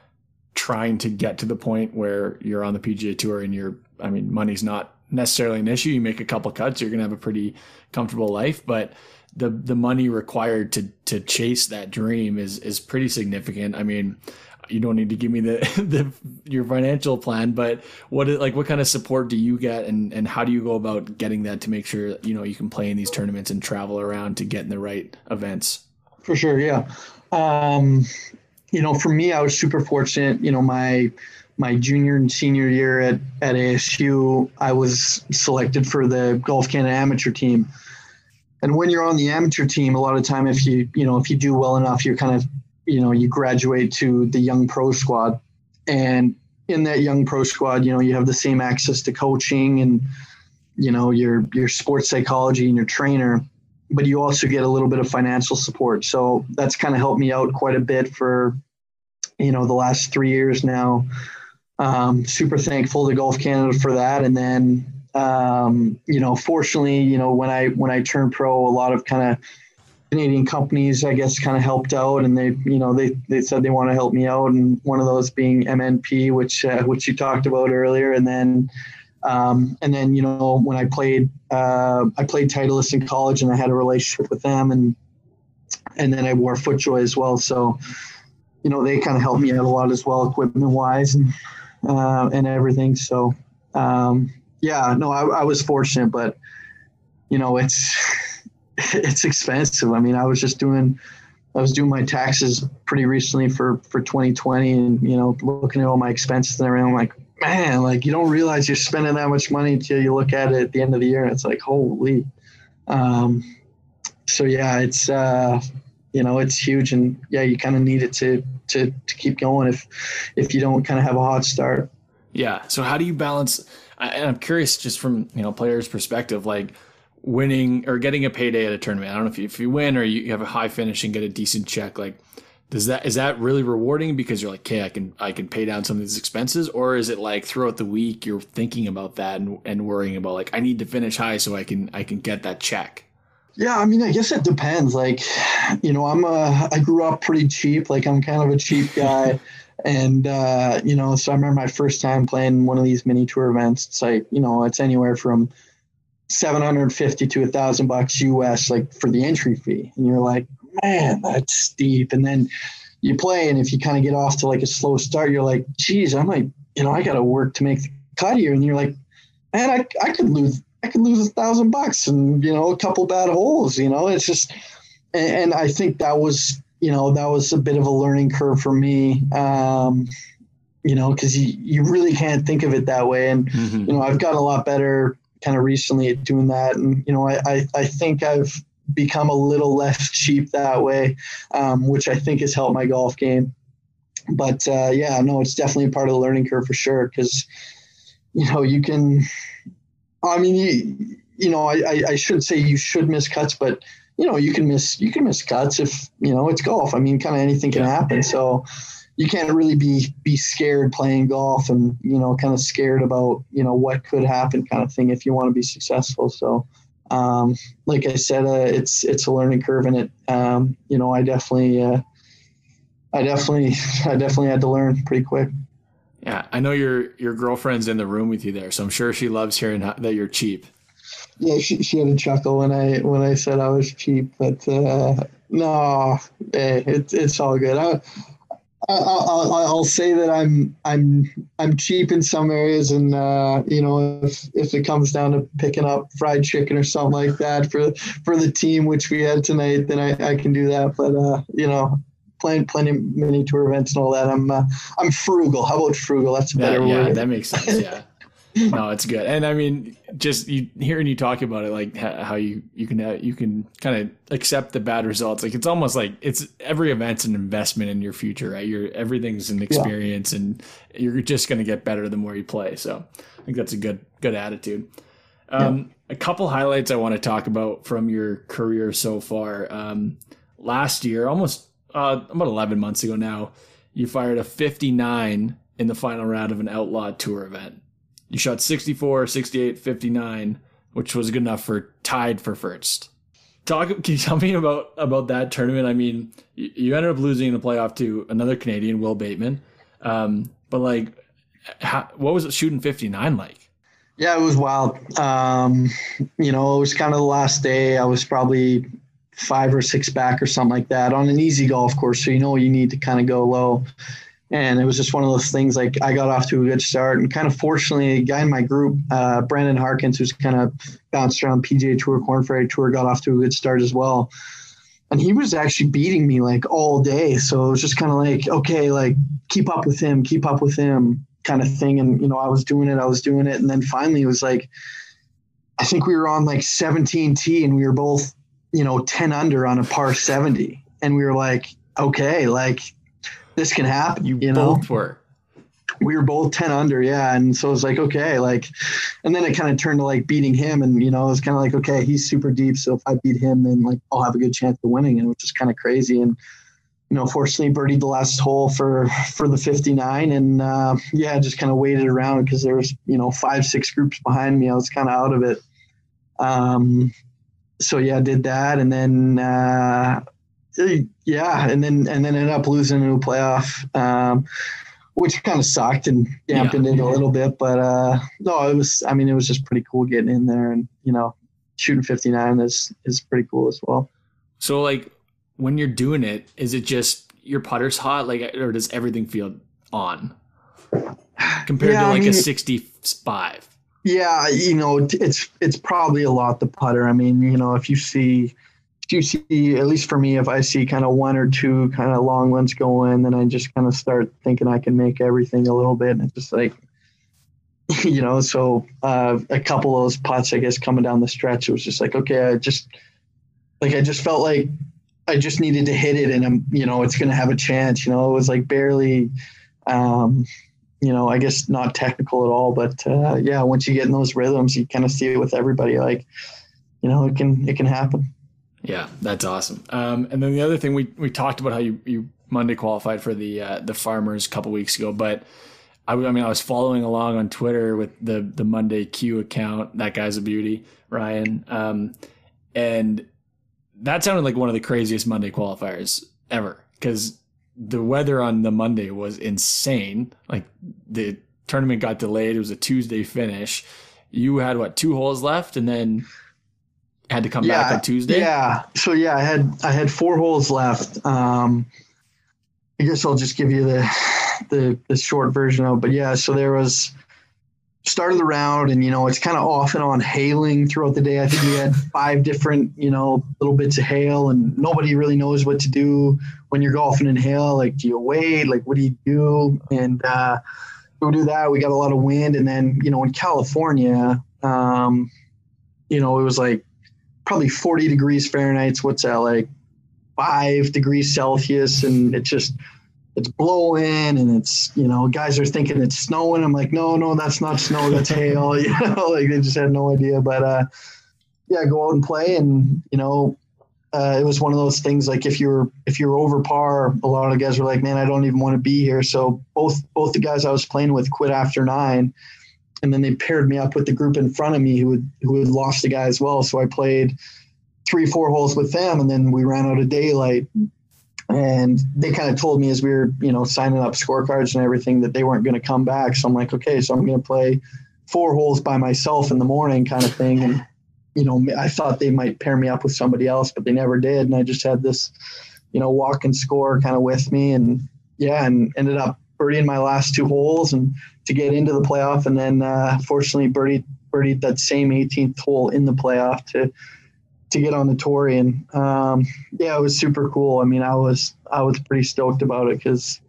trying to get to the point where you're on the PGA Tour and you're I mean money's not necessarily an issue. You make a couple cuts, you're going to have a pretty comfortable life, but the the money required to to chase that dream is is pretty significant. I mean, you don't need to give me the, the your financial plan, but what like what kind of support do you get, and and how do you go about getting that to make sure you know you can play in these tournaments and travel around to get in the right events? For sure, yeah. Um, you know, for me, I was super fortunate. You know, my my junior and senior year at, at ASU, I was selected for the Golf Canada amateur team. And when you're on the amateur team, a lot of time, if you, you know, if you do well enough, you're kind of, you know, you graduate to the young pro squad. And in that young pro squad, you know, you have the same access to coaching and, you know, your, your sports psychology and your trainer, but you also get a little bit of financial support. So that's kind of helped me out quite a bit for, you know, the last three years now um, super thankful to Golf Canada for that. And then, um, you know, fortunately, you know, when I when I turned pro, a lot of kind of Canadian companies, I guess, kind of helped out, and they, you know, they they said they want to help me out, and one of those being MNP, which uh, which you talked about earlier, and then. Um, and then you know when I played, uh, I played Titleist in college, and I had a relationship with them, and and then I wore FootJoy as well. So, you know, they kind of helped me out a lot as well, equipment wise, and uh, and everything. So, um, yeah, no, I, I, was fortunate, but you know, it's it's expensive. I mean, I was just doing, I was doing my taxes pretty recently for for 2020, and you know, looking at all my expenses and everything. I'm like, man, like you don't realize you're spending that much money until you look at it at the end of the year, and it's like, holy. Um, so yeah, it's uh, you know it's huge and yeah you kind of need it to to to keep going if if you don't kind of have a hot start. Yeah so how do you balance and i'm curious just from you know players perspective like winning or getting a payday at a tournament. I don't know if you, if you win or you have a high finish and get a decent check like does that is that really rewarding because you're like okay i can i can pay down some of these expenses or is it like throughout the week you're thinking about that and, and worrying about like i need to finish high so i can i can get that check yeah, I mean, I guess it depends. Like, you know, I'm a, I grew up pretty cheap. Like, I'm kind of a cheap guy, And uh, you know, so I remember my first time playing one of these mini tour events. It's like you know, it's anywhere from 750 to a thousand bucks US, like for the entry fee. And you're like, man, that's steep. And then you play, and if you kind of get off to like a slow start, you're like, geez, I'm like, you know, I got to work to make the cut here. And you're like, man, I, I could lose, I could lose a thousand bucks and, you know, a couple bad holes, you know, it's just, and, and I think that was, you know, that was a bit of a learning curve for me. Um, you know, because you, you really can't think of it that way. And, mm-hmm. you know, I've gotten a lot better kind of recently at doing that. And, you know, I, I, I think I've become a little less cheap that way, um, which I think has helped my golf game. But uh, yeah, no, it's definitely part of the learning curve for sure. Because, you know, you can, I mean, you, you know, I, I shouldn't say you should miss cuts, but you know, you can miss you can miss cuts if you know it's golf. I mean, kind of anything can happen. So you can't really be be scared playing golf and you know kind of scared about you know what could happen kind of thing if you want to be successful so um, like i said uh, it's it's a learning curve and it um, you know i definitely uh, i definitely i definitely had to learn pretty quick yeah i know your your girlfriend's in the room with you there so i'm sure she loves hearing how, that you're cheap yeah she, she had a chuckle when i when i said i was cheap but uh, no hey, it, it's all good I, I'll, I'll, say that I'm I'm I'm cheap in some areas, and uh, you know if if it comes down to picking up fried chicken or something like that for for the team, which we had tonight, then I, I can do that. But uh, you know, playing plenty mini tour events and all that, I'm uh, I'm frugal. How about frugal? That's a better yeah, word. Yeah, that makes sense. Yeah no, it's good. And I mean, just you, hearing you talk about it, like how you you can uh, you can kind of accept the bad results. Like it's almost like it's every event's an investment in your future, right? You're everything's an experience, yeah. and you're just going to get better the more you play. So I think that's a good good attitude. Um, yeah. A couple highlights I want to talk about from your career so far. Um, last year, almost uh, about 11 months ago now, you fired a 59 in the final round of an outlaw tour event. You shot 64, 68, 59, which was good enough for tied for first. Talk. Can you tell me about about that tournament? I mean, you, ended up losing in the playoff to another Canadian, Will Bateman. Um, but like, how, what was it shooting 59 like? Yeah, it was wild. Um, you know, it was kind of the last day. I was probably five or six back or something like that on an easy golf course. So you know you need to kind of go low and it was just one of those things like I got off to a good start and kind of fortunately a guy in my group, uh, Brandon Harkins, who's kind of bounced around PGA Tour, Korn Ferry Tour, got off to a good start as well. And he was actually beating me like all day. So it was just kind of like, okay, like keep up with him, keep up with him kind of thing. And, you know, I was doing it, I was doing it. And then finally it was like, I think we were on like 17 T and we were both, you know, 10 under on a par 70. And we were like, okay, like this can happen. You, you both know? were. We were both 10 under, yeah. And so it was like, okay, like, and then it kind of turned to like beating him. And, you know, it was kind of like, okay, he's super deep. So if I beat him, then like I'll have a good chance of winning. And it was just kind of crazy. And, you know, fortunately birdied the last hole for, for the 59 and, uh, yeah, just kind of waited around because there was, you know, five, six groups behind me. I was kind of out of it. Um, so yeah, did that. And then, uh, yeah, and then and then ended up losing in a playoff, um, which kind of sucked and dampened yeah. it a little bit. But uh, no, it was. I mean, it was just pretty cool getting in there, and you know, shooting fifty nine is is pretty cool as well. So, like, when you're doing it, is it just your putter's hot, like, or does everything feel on compared yeah, to like I mean, a sixty five? Yeah, you know, it's it's probably a lot the putter. I mean, you know, if you see if you see, at least for me, if I see kind of one or two kind of long ones going, then I just kind of start thinking I can make everything a little bit. And it's just like, you know, so uh, a couple of those putts, I guess, coming down the stretch, it was just like, okay, I just, like, I just felt like I just needed to hit it and I'm, you know, it's to have a chance. You know, it was like barely, um, you know, I guess not technical at all, but uh, yeah, once you get in those rhythms, you kind of see it with everybody. Like, you know, it can it can happen. Yeah, that's awesome. Um, and then the other thing we we talked about how you, you Monday qualified for the uh, the farmers a couple weeks ago, but I, I, mean I was following along on Twitter with the the Monday Q account. That guy's a beauty, Ryan. Um, and that sounded like one of the craziest Monday qualifiers ever because the weather on the Monday was insane. Like the tournament got delayed. It was a Tuesday finish. You had what two holes left, and then had to come yeah, back on Tuesday. Yeah. So yeah, I had I had four holes left. Um, I guess I'll just give you the the the short version of. It. But yeah, so there was start of the round, and you know it's kind of off and on hailing throughout the day. I think we had five different you know little bits of hail, and nobody really knows what to do when you're golfing in hail. Like, do you wait? Like, what do you do? And uh, we do that. We got a lot of wind, and then you know in California, um, you know it was like probably 40 degrees Fahrenheit. What's that like? Five degrees Celsius, and it just it's blowing and it's you know guys are thinking it's snowing. I'm like no no that's not snow that's hail you know like they just had no idea. But uh yeah go out and play and you know uh, it was one of those things like if you're if you're over par a lot of guys were like man i don't even want to be here. So both both the guys i was playing with quit after nine and then they paired me up with the group in front of me who had who had lost the guy as well. So i played three four holes with them and then we ran out of daylight and they kind of told me as we were you know signing up scorecards and everything that they weren't going to come back. So i'm like okay so i'm going to play four holes by myself in the morning kind of thing. And you know i thought they might pair me up with somebody else but they never did. And i just had this you know walk and score kind of with me. And yeah and ended up birdieing my last two holes and to get into the playoff. And then uh, fortunately birdie birdied that same 18th hole in the playoff to to get on the tour and um, yeah it was super cool. I mean i was i was pretty stoked about it because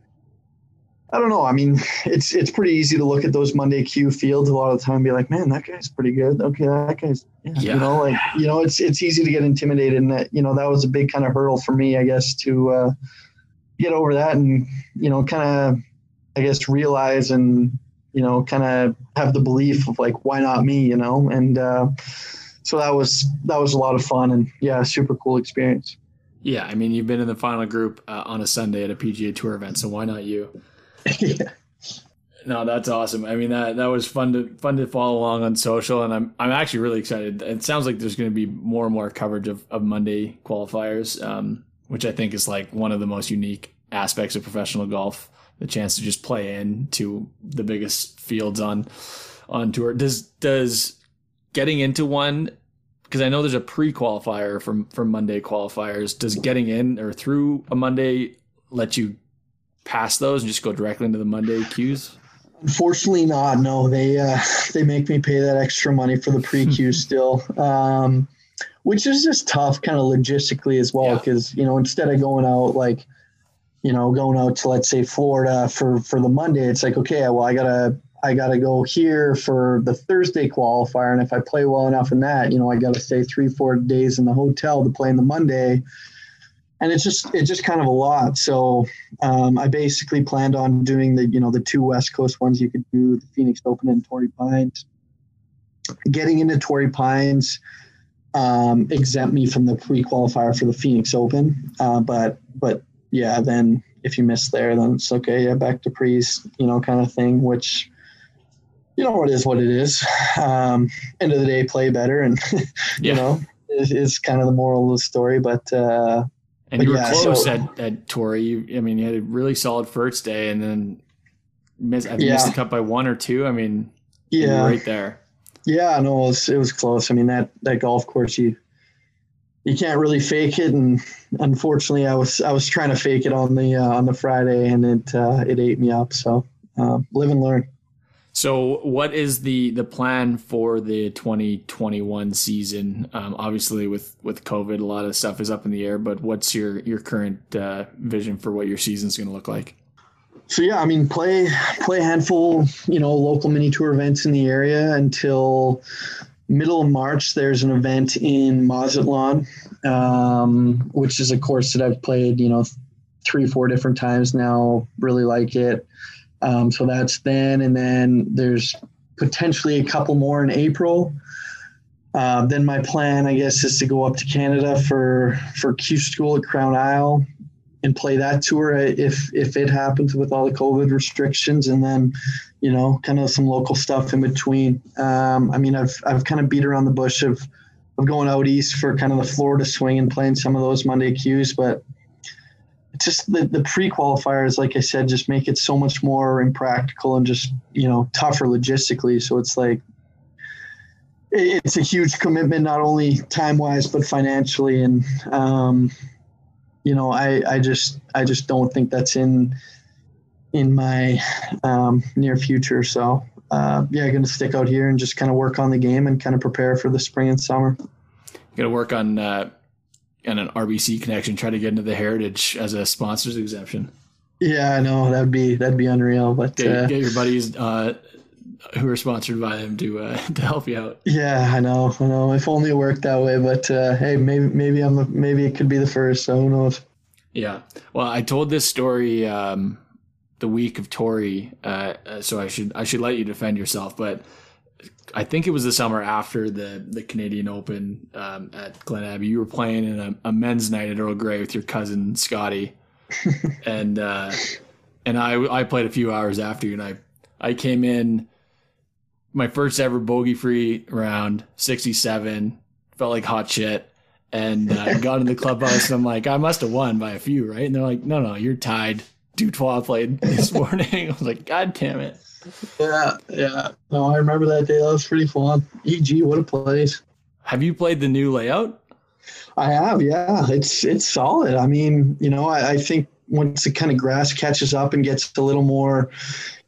i don't know. I mean it's it's pretty easy to look at those monday q fields a lot of the time and be like man that guy's pretty good. Okay that guy's yeah, yeah. you know like you know it's it's easy to get intimidated and that you know that was a big kind of hurdle for me i guess to uh, get over that and you know kind of i guess realize and you know kind of have the belief of like why not me you know? And uh, so that was that was a lot of fun and yeah, super cool experience. Yeah, I mean, you've been in the final group uh, on a Sunday at a PGA Tour event, so why not you? yeah. No, that's awesome. I mean that that was fun to fun to follow along on social, and I'm I'm actually really excited. It sounds like there's going to be more and more coverage of, of Monday qualifiers, um, which I think is like one of the most unique aspects of professional golf. The chance to just play in to the biggest fields on on tour. Does does getting into one because I know there's a pre-qualifier from from Monday qualifiers. Does getting in or through a Monday let you pass those and just go directly into the Monday queues? Unfortunately, not. No, they uh, they make me pay that extra money for the pre-queue still, um, which is just tough, kind of logistically as well. Because yeah. you know, instead of going out like, you know, going out to let's say Florida for for the Monday, it's like okay, well, I gotta I got to go here for the Thursday qualifier. And if I play well enough in that, you know, I got to stay three, four days in the hotel to play in the Monday. And it's just, it's just kind of a lot. So um, I basically planned on doing the, you know, the two West Coast ones you could do, the Phoenix Open and Torrey Pines. Getting into Torrey Pines um, exempt me from the pre-qualifier for the Phoenix Open. Uh, but, but yeah, then if you miss there, then it's okay. Yeah, back to pre's, you know, kind of thing, which you know, it is what it is. Um, end of the day, play better, and you know, is, is kind of the moral of the story. But uh, and but you were yeah, close so, at at Torrey. You, I mean, you had a really solid first day, and then missed, yeah. missed the cut by one or two. I mean, yeah, right there. Yeah, no, it was, it was close. I mean, that that golf course, you you can't really fake it, and unfortunately, I was I was trying to fake it on the uh, on the Friday, and it uh, it ate me up. So uh, live and learn. So, what is the the plan for the 2021 season? Um, obviously, with with COVID, a lot of stuff is up in the air. But what's your your current uh, vision for what your season's going to look like? So yeah, I mean, play play a handful, you know, local mini tour events in the area until middle of March. There's an event in Mazatlan, um, which is a course that I've played, you know, three four different times now. Really like it. Um, so that's then, and then there's potentially a couple more in April. Uh, then my plan, I guess, is to go up to Canada for for Q School at Crown Isle and play that tour if if it happens with all the COVID restrictions, and then you know, kind of some local stuff in between. Um, I mean, I've I've kind of beat around the bush of of going out east for kind of the Florida swing and playing some of those Monday cues, but just the, the pre-qualifiers, like I said, just make it so much more impractical and just, you know, tougher logistically. So it's like, it's a huge commitment, not only time wise, but financially. And, um, you know, I, I just, I just don't think that's in, in my um, near future. So, uh, yeah, I'm going to stick out here and just kind of work on the game and kind of prepare for the spring and summer. Going to work on, uh, and an RBC connection, try to get into the Heritage as a sponsors exemption. Yeah, I know that'd be that'd be unreal. But get, uh, get your buddies uh, who are sponsored by them to uh, to help you out. Yeah, I know, I know. If only it worked that way. But uh, hey, maybe maybe I'm the, maybe it could be the first. So who knows? Yeah. Well, I told this story um, the week of Torrey, uh, so I should I should let you defend yourself, but I think it was the summer after the the Canadian Open um, at Glen Abbey. You were playing in a, a, men's night at Earl Grey with your cousin Scotty, and uh, and I I played a few hours after you, and I I came in my first ever bogey free round, sixty seven, felt like hot shit, and uh, got in the clubhouse, and I'm like, I must have won by a few, right? And they're like, No, no, you're tied. Dutois played this morning. I was like, God damn it. Yeah, yeah. No, I remember that day. That was pretty fun. EG, what a place. Have you played the new layout? I have, yeah. It's it's solid. I mean, you know, I, I think once the kind of grass catches up and gets a little more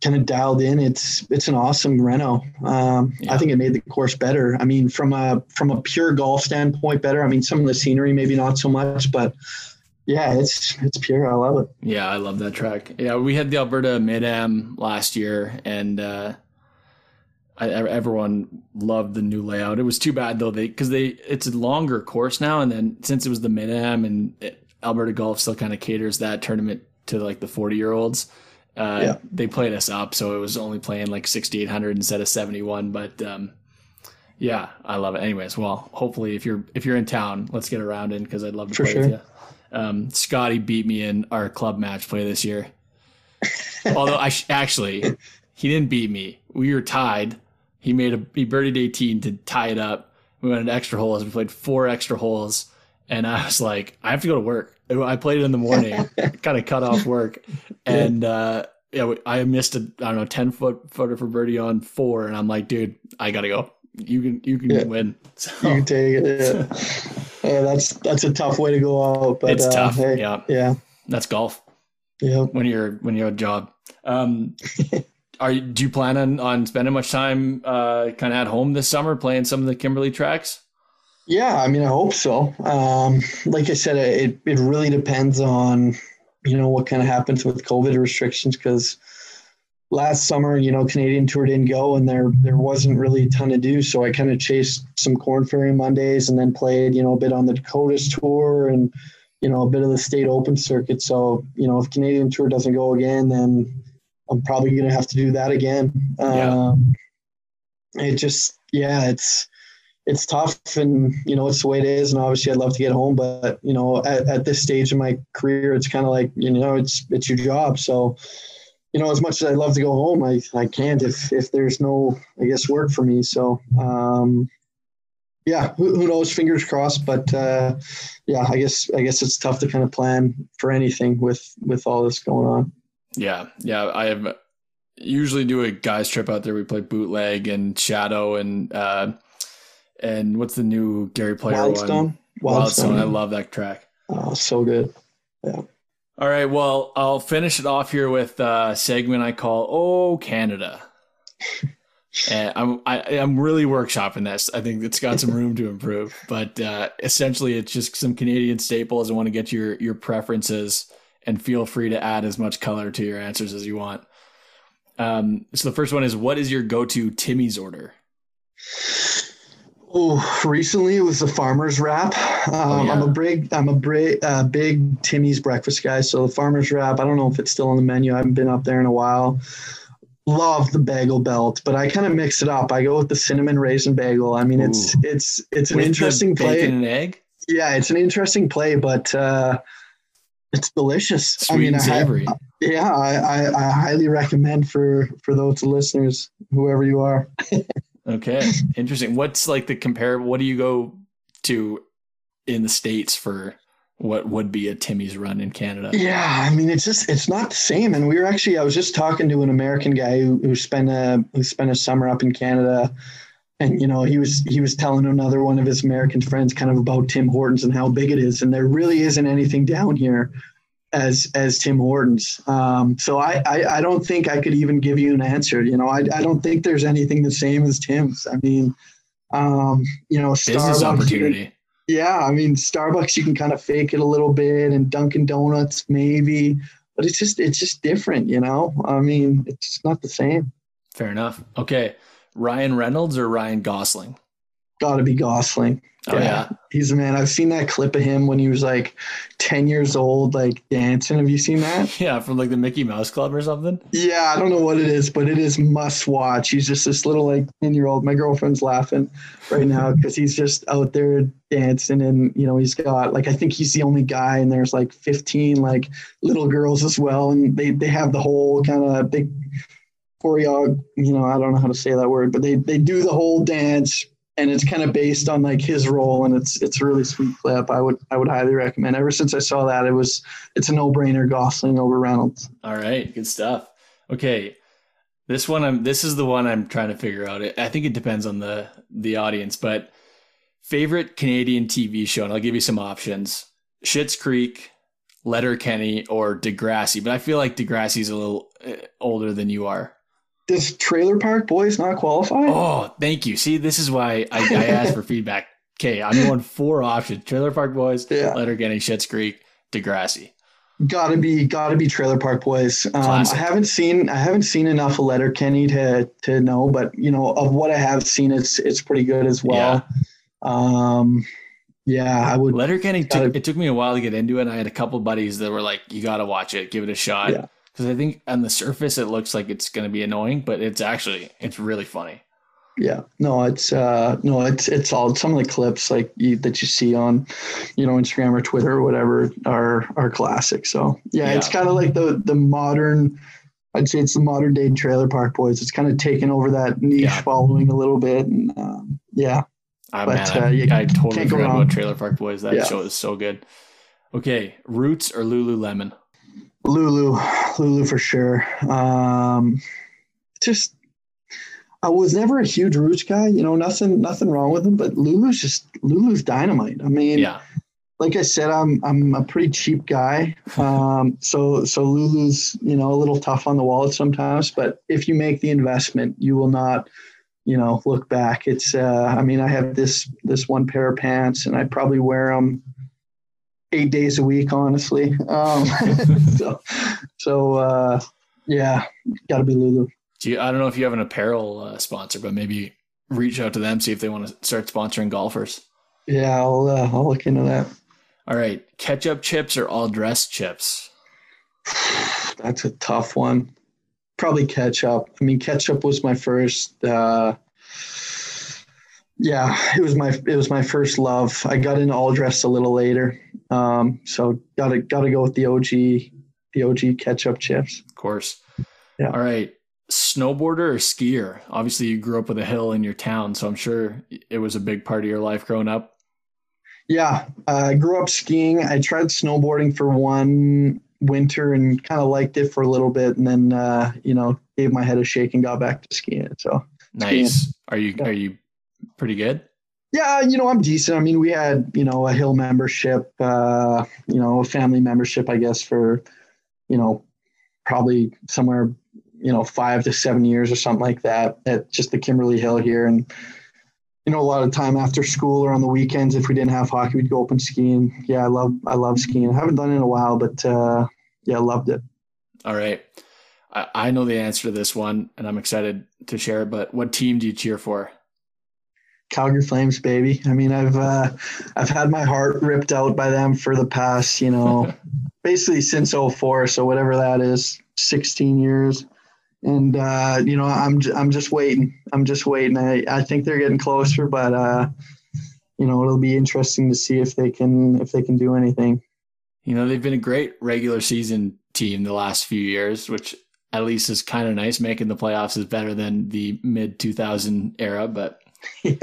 kind of dialed in, it's it's an awesome reno. Um, yeah. I think it made the course better. I mean, from a from a pure golf standpoint, better. I mean, some of the scenery maybe not so much, but yeah, it's it's pure. I love it. Yeah, I love that track. Yeah, we had the Alberta Mid Am last year, and uh, I, everyone loved the new layout. It was too bad though, they because they it's a longer course now, and then since it was the Mid Am and it, Alberta Golf still kind of caters that tournament to like the forty year olds. Uh, yeah. They played us up, so it was only playing like sixty eight hundred instead of seventy one. But um, yeah, I love it. Anyways, well, hopefully if you're if you're in town, let's get around in because I'd love to For play sure. with you. Um, Scotty beat me in our club match play this year. Although I sh- actually, he didn't beat me. We were tied. He made a he birdied 18 to tie it up. We went into extra holes. We played four extra holes, and I was like, I have to go to work. I played it in the morning, kind of cut off work, and uh, yeah, I missed a I don't know 10 foot footer for birdie on four, and I'm like, dude, I gotta go. You can you can yeah. win. So. You can take it. Yeah. yeah, that's that's a tough way to go out. But it's uh, tough. Hey, yeah, yeah, that's golf. Yeah, when you're when you're a job. Um, are you, do you plan on on spending much time uh, kind of at home this summer playing some of the Kimberley tracks? Yeah, I mean, I hope so. Um, like I said, it it really depends on you know what kind of happens with COVID restrictions because last summer, you know, Canadian Tour didn't go, and there there wasn't really a ton to do. So I kind of chased some Korn Ferry Mondays, and then played, you know, a bit on the Dakotas Tour, and you know, a bit of the State Open circuit. So you know, if Canadian Tour doesn't go again, then I'm probably going to have to do that again. Yeah. Um, it just, yeah, it's it's tough, and you know, it's the way it is. And obviously, I'd love to get home, but you know, at, at this stage in my career, it's kind of like you know, it's it's your job, so you know, as much as I'd love to go home, I, I can't if, if there's no, I guess, work for me. So, um, yeah, who, who, knows? Fingers crossed. But uh, yeah, I guess I guess it's tough to kind of plan for anything with with all this going on. Yeah, yeah. I have usually do a guys trip out there. We play bootleg and shadow and uh, and what's the new Gary Player Wildstone? one? Wildstone. Wildstone. I love that track. Oh, so good. Yeah. All right. Well, I'll finish it off here with a segment I call "Oh Canada." and I'm I, am i am really workshopping this. I think it's got some room to improve, but uh, essentially, it's just some Canadian staples. I want to get your your preferences, and feel free to add as much color to your answers as you want. Um, so the first one is, what is your go-to Timmy's order? Oh, recently it was the farmer's wrap. Um, oh, yeah. I'm a big, I'm a big, uh, big Timmy's breakfast guy. So the farmer's wrap. I don't know if it's still on the menu. I haven't been up there in a while. Love the bagel belt, but I kind of mix it up. I go with the cinnamon raisin bagel. I mean, Ooh. it's it's it's an with interesting play. and egg. Yeah, it's an interesting play, but uh, it's delicious. Sweet I mean, and savory. I, yeah, I, I, I highly recommend for for those listeners, whoever you are. Okay, interesting. What's like the comparable? What do you go to in the states for what would be a Timmy's run in Canada. Yeah, I mean it's just it's not the same. And we were actually I was just talking to an American guy who, who spent a who spent a summer up in Canada and you know he was he was telling another one of his American friends kind of about Tim Hortons and how big it is, and there really isn't anything down here as as Tim Hortons. Um, so I, I, I don't think I could even give you an answer. You know, I I don't think there's anything the same as Tim's. I mean, um, you know, business opportunity. Yeah, I mean, Starbucks you can kind of fake it a little bit, and Dunkin' Donuts maybe, but it's just it's just different. You know, I mean, it's not the same. Fair enough. Okay. Ryan Reynolds or Ryan Gosling? Got to be Gosling. Oh yeah. yeah. he's a man. I've seen that clip of him when he was like ten years old, like dancing. Have you seen that? Yeah, from like the Mickey Mouse Club or something. Yeah, I don't know what it is, but it is must watch. He's just this little like ten year old. My girlfriend's laughing right now because he's just out there dancing, and you know he's got like I think he's the only guy, and there's like fifteen like little girls as well, and they they have the whole kind of big choreo, you know, I don't know how to say that word, but they they do the whole dance and it's kind of based on like his role and it's it's a really sweet clip. I would I would highly recommend. Ever since I saw that, it was it's a no-brainer Gosling over Reynolds. All right, good stuff. Okay. This one I'm this is the one I'm trying to figure out. I think it depends on the the audience, but favorite Canadian TV show and I'll give you some options. Schitt's Creek, Letterkenny or Degrassi, but I feel like Degrassi's a little eh, older than you are. Does Trailer Park Boys not qualify? Oh, thank you. See, this is why I, I asked for feedback. Okay, I'm going four options: Trailer Park Boys, yeah. Letterkenny, Schitt's Creek, Degrassi. Gotta be, gotta be Trailer Park Boys. Um, I haven't seen, I haven't seen enough of Letterkenny to to know, but you know, of what I have seen, it's it's pretty good as well. Yeah. Um, yeah, I would. Letterkenny took it took me a while to get into it. And I had a couple buddies that were like, "You got to watch it, give it a shot." Yeah because I think on the surface it looks like it's going to be annoying, but it's actually it's really funny. Yeah, no, it's uh, no, it's it's all some of the clips like you, that you see on, you know, Instagram or Twitter or whatever are are classic. So yeah, yeah. it's kind of like the the modern. I'd say it's the modern day Trailer Park Boys. It's kind of taken over that niche yeah. following a little bit, and um, yeah. Oh, but man, uh, I, I totally forgot about Trailer Park Boys. That yeah. show is so good. Okay, Roots or Lululemon? Lulu, Lulu for sure. Um, just I was never a huge Roots guy. You know, nothing nothing wrong with him, but Lulu's just Lulu's dynamite. I mean, yeah. Like I said, I'm I'm a pretty cheap guy, um, so so Lulu's you know a little tough on the wallet sometimes. But if you make the investment, you will not, you know, look back. It's uh, I mean, I have this this one pair of pants, and I probably wear them eight days a week, honestly. Um, so, so uh, yeah, got to be Lulu. Do you, I don't know if you have an apparel uh, sponsor, but maybe reach out to them see if they want to start sponsoring golfers. Yeah, I'll uh, I'll look into that. All right, ketchup chips or all dressed chips? That's a tough one. Probably ketchup. I mean, ketchup was my first uh, yeah, it was my it was my first love. I got into all dressed a little later, um, so gotta gotta go with the OG the OG ketchup chips. Of course. Yeah. All right, snowboarder or skier? Obviously, you grew up with a hill in your town, so I'm sure it was a big part of your life growing up. Yeah, uh, I grew up skiing. I tried snowboarding for one winter and kind of liked it for a little bit, and then uh, you know gave my head a shake and got back to skiing. So nice. Skiing. Are you yeah. are you pretty good? Yeah, you know, I'm decent. I mean, we had, you know, a hill membership, uh, you know, a family membership, I guess, for, you know, probably somewhere, you know, five to seven years or something like that at just the Kimberley Hill here. And, you know, a lot of time after school or on the weekends, if we didn't have hockey, we'd go up open skiing. Yeah, I love, I love skiing. I haven't done it in a while, but uh, yeah, loved it. All right. I, I know the answer to this one and I'm excited to share it, but what team do you cheer for? Calgary Flames, baby. I mean, I've uh, I've had my heart ripped out by them for the past, you know, basically since 04, so whatever that is, 16 years. And uh, you know, I'm j- I'm just waiting. I'm just waiting. I, I think they're getting closer, but uh, you know, it'll be interesting to see if they can if they can do anything. You know, they've been a great regular season team the last few years, which at least is kind of nice. Making the playoffs is better than the mid 2000 era, but yeah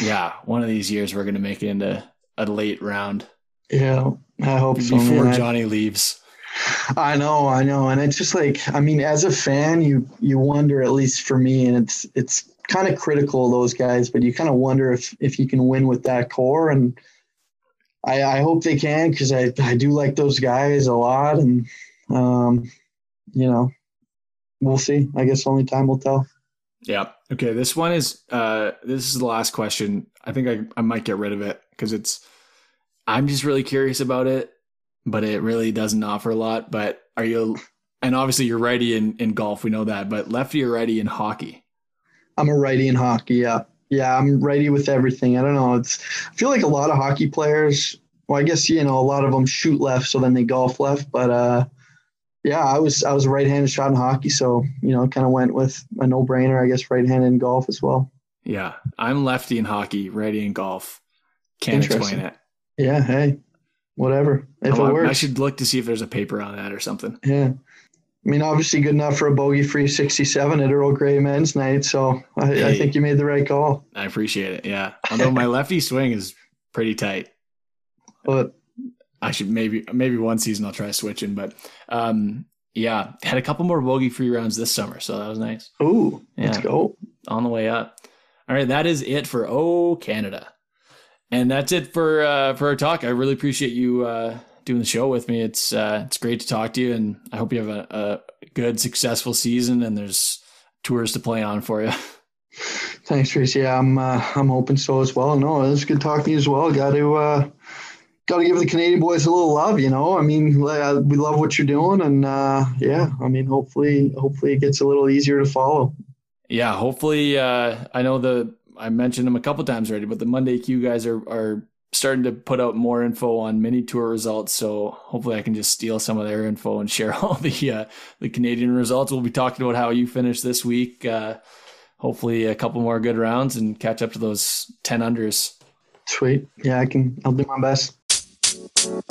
yeah, one of these years we're going to make it into a late round. Yeah, I hope so. Before man. Johnny leaves. I know, I know, and it's just like I mean, as a fan, you you wonder at least for me, and it's it's kind of critical of those guys, but you kind of wonder if if you can win with that core, and I, I hope they can because I I do like those guys a lot, and um, you know, we'll see. I guess only time will tell. Yeah. Okay. This one is uh this is the last question. I think I, I might get rid of it because it's I'm just really curious about it, but it really doesn't offer a lot. But are you and obviously you're righty in, in golf, we know that, but lefty or righty in hockey? I'm a righty in hockey, yeah. Yeah, I'm righty with everything. I don't know. It's I feel like a lot of hockey players well, I guess you know a lot of them shoot left, so then they golf left. But uh, yeah, I was I was a right-handed shot in hockey, so you know, kind of went with a no-brainer, I guess, right-handed in golf as well. Yeah, I'm lefty in hockey, righty in golf. Can't explain it. Yeah, hey, whatever. If oh, it works, I should look to see if there's a paper on that or something. Yeah. I mean, obviously good enough for a bogey-free 67 at Earl Grey Men's Night, so I, hey, I think you made the right call. I appreciate it. Yeah, although my lefty swing is pretty tight. But I should maybe maybe one season I'll try switching, but um, yeah, had a couple more bogey free rounds this summer, so that was nice. Ooh, yeah. let's go on the way up. All right, that is it for Oh Canada, and that's it for uh, for our talk. I really appreciate you uh, doing the show with me. It's uh, it's great to talk to you, and I hope you have a, a good, successful season, and there's tours to play on for you. Thanks, Tracy. Yeah, I'm uh, I'm hoping so as well. No, it's good talking to you as well. Got to uh, got to give the Canadian boys a little love, you know. I mean, uh, we love what you're doing, and uh, yeah, I mean, hopefully, hopefully it gets a little easier to follow. Yeah, hopefully. Uh, I know the I mentioned them a couple times already, but the Monday Q guys are are starting to put out more info on mini tour results. So hopefully, I can just steal some of their info and share all the uh, the Canadian results. We'll be talking about how you finished this week. Uh, hopefully, a couple more good rounds and catch up to those ten unders. Sweet. Yeah, I can. I'll do my best. That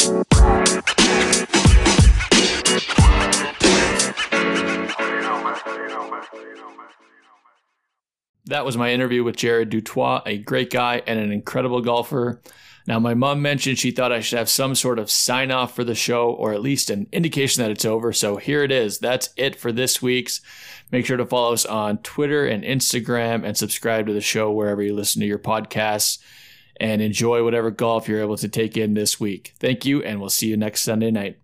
was my interview with Jared du Toit, a great guy and an incredible golfer. Now, my mom mentioned she thought I should have some sort of sign off for the show or at least an indication that it's over. So here it is. That's it for this week's. Make sure to follow us on Twitter and Instagram and subscribe to the show wherever you listen to your podcasts and enjoy whatever golf you're able to take in this week. Thank you, and we'll see you next Sunday night.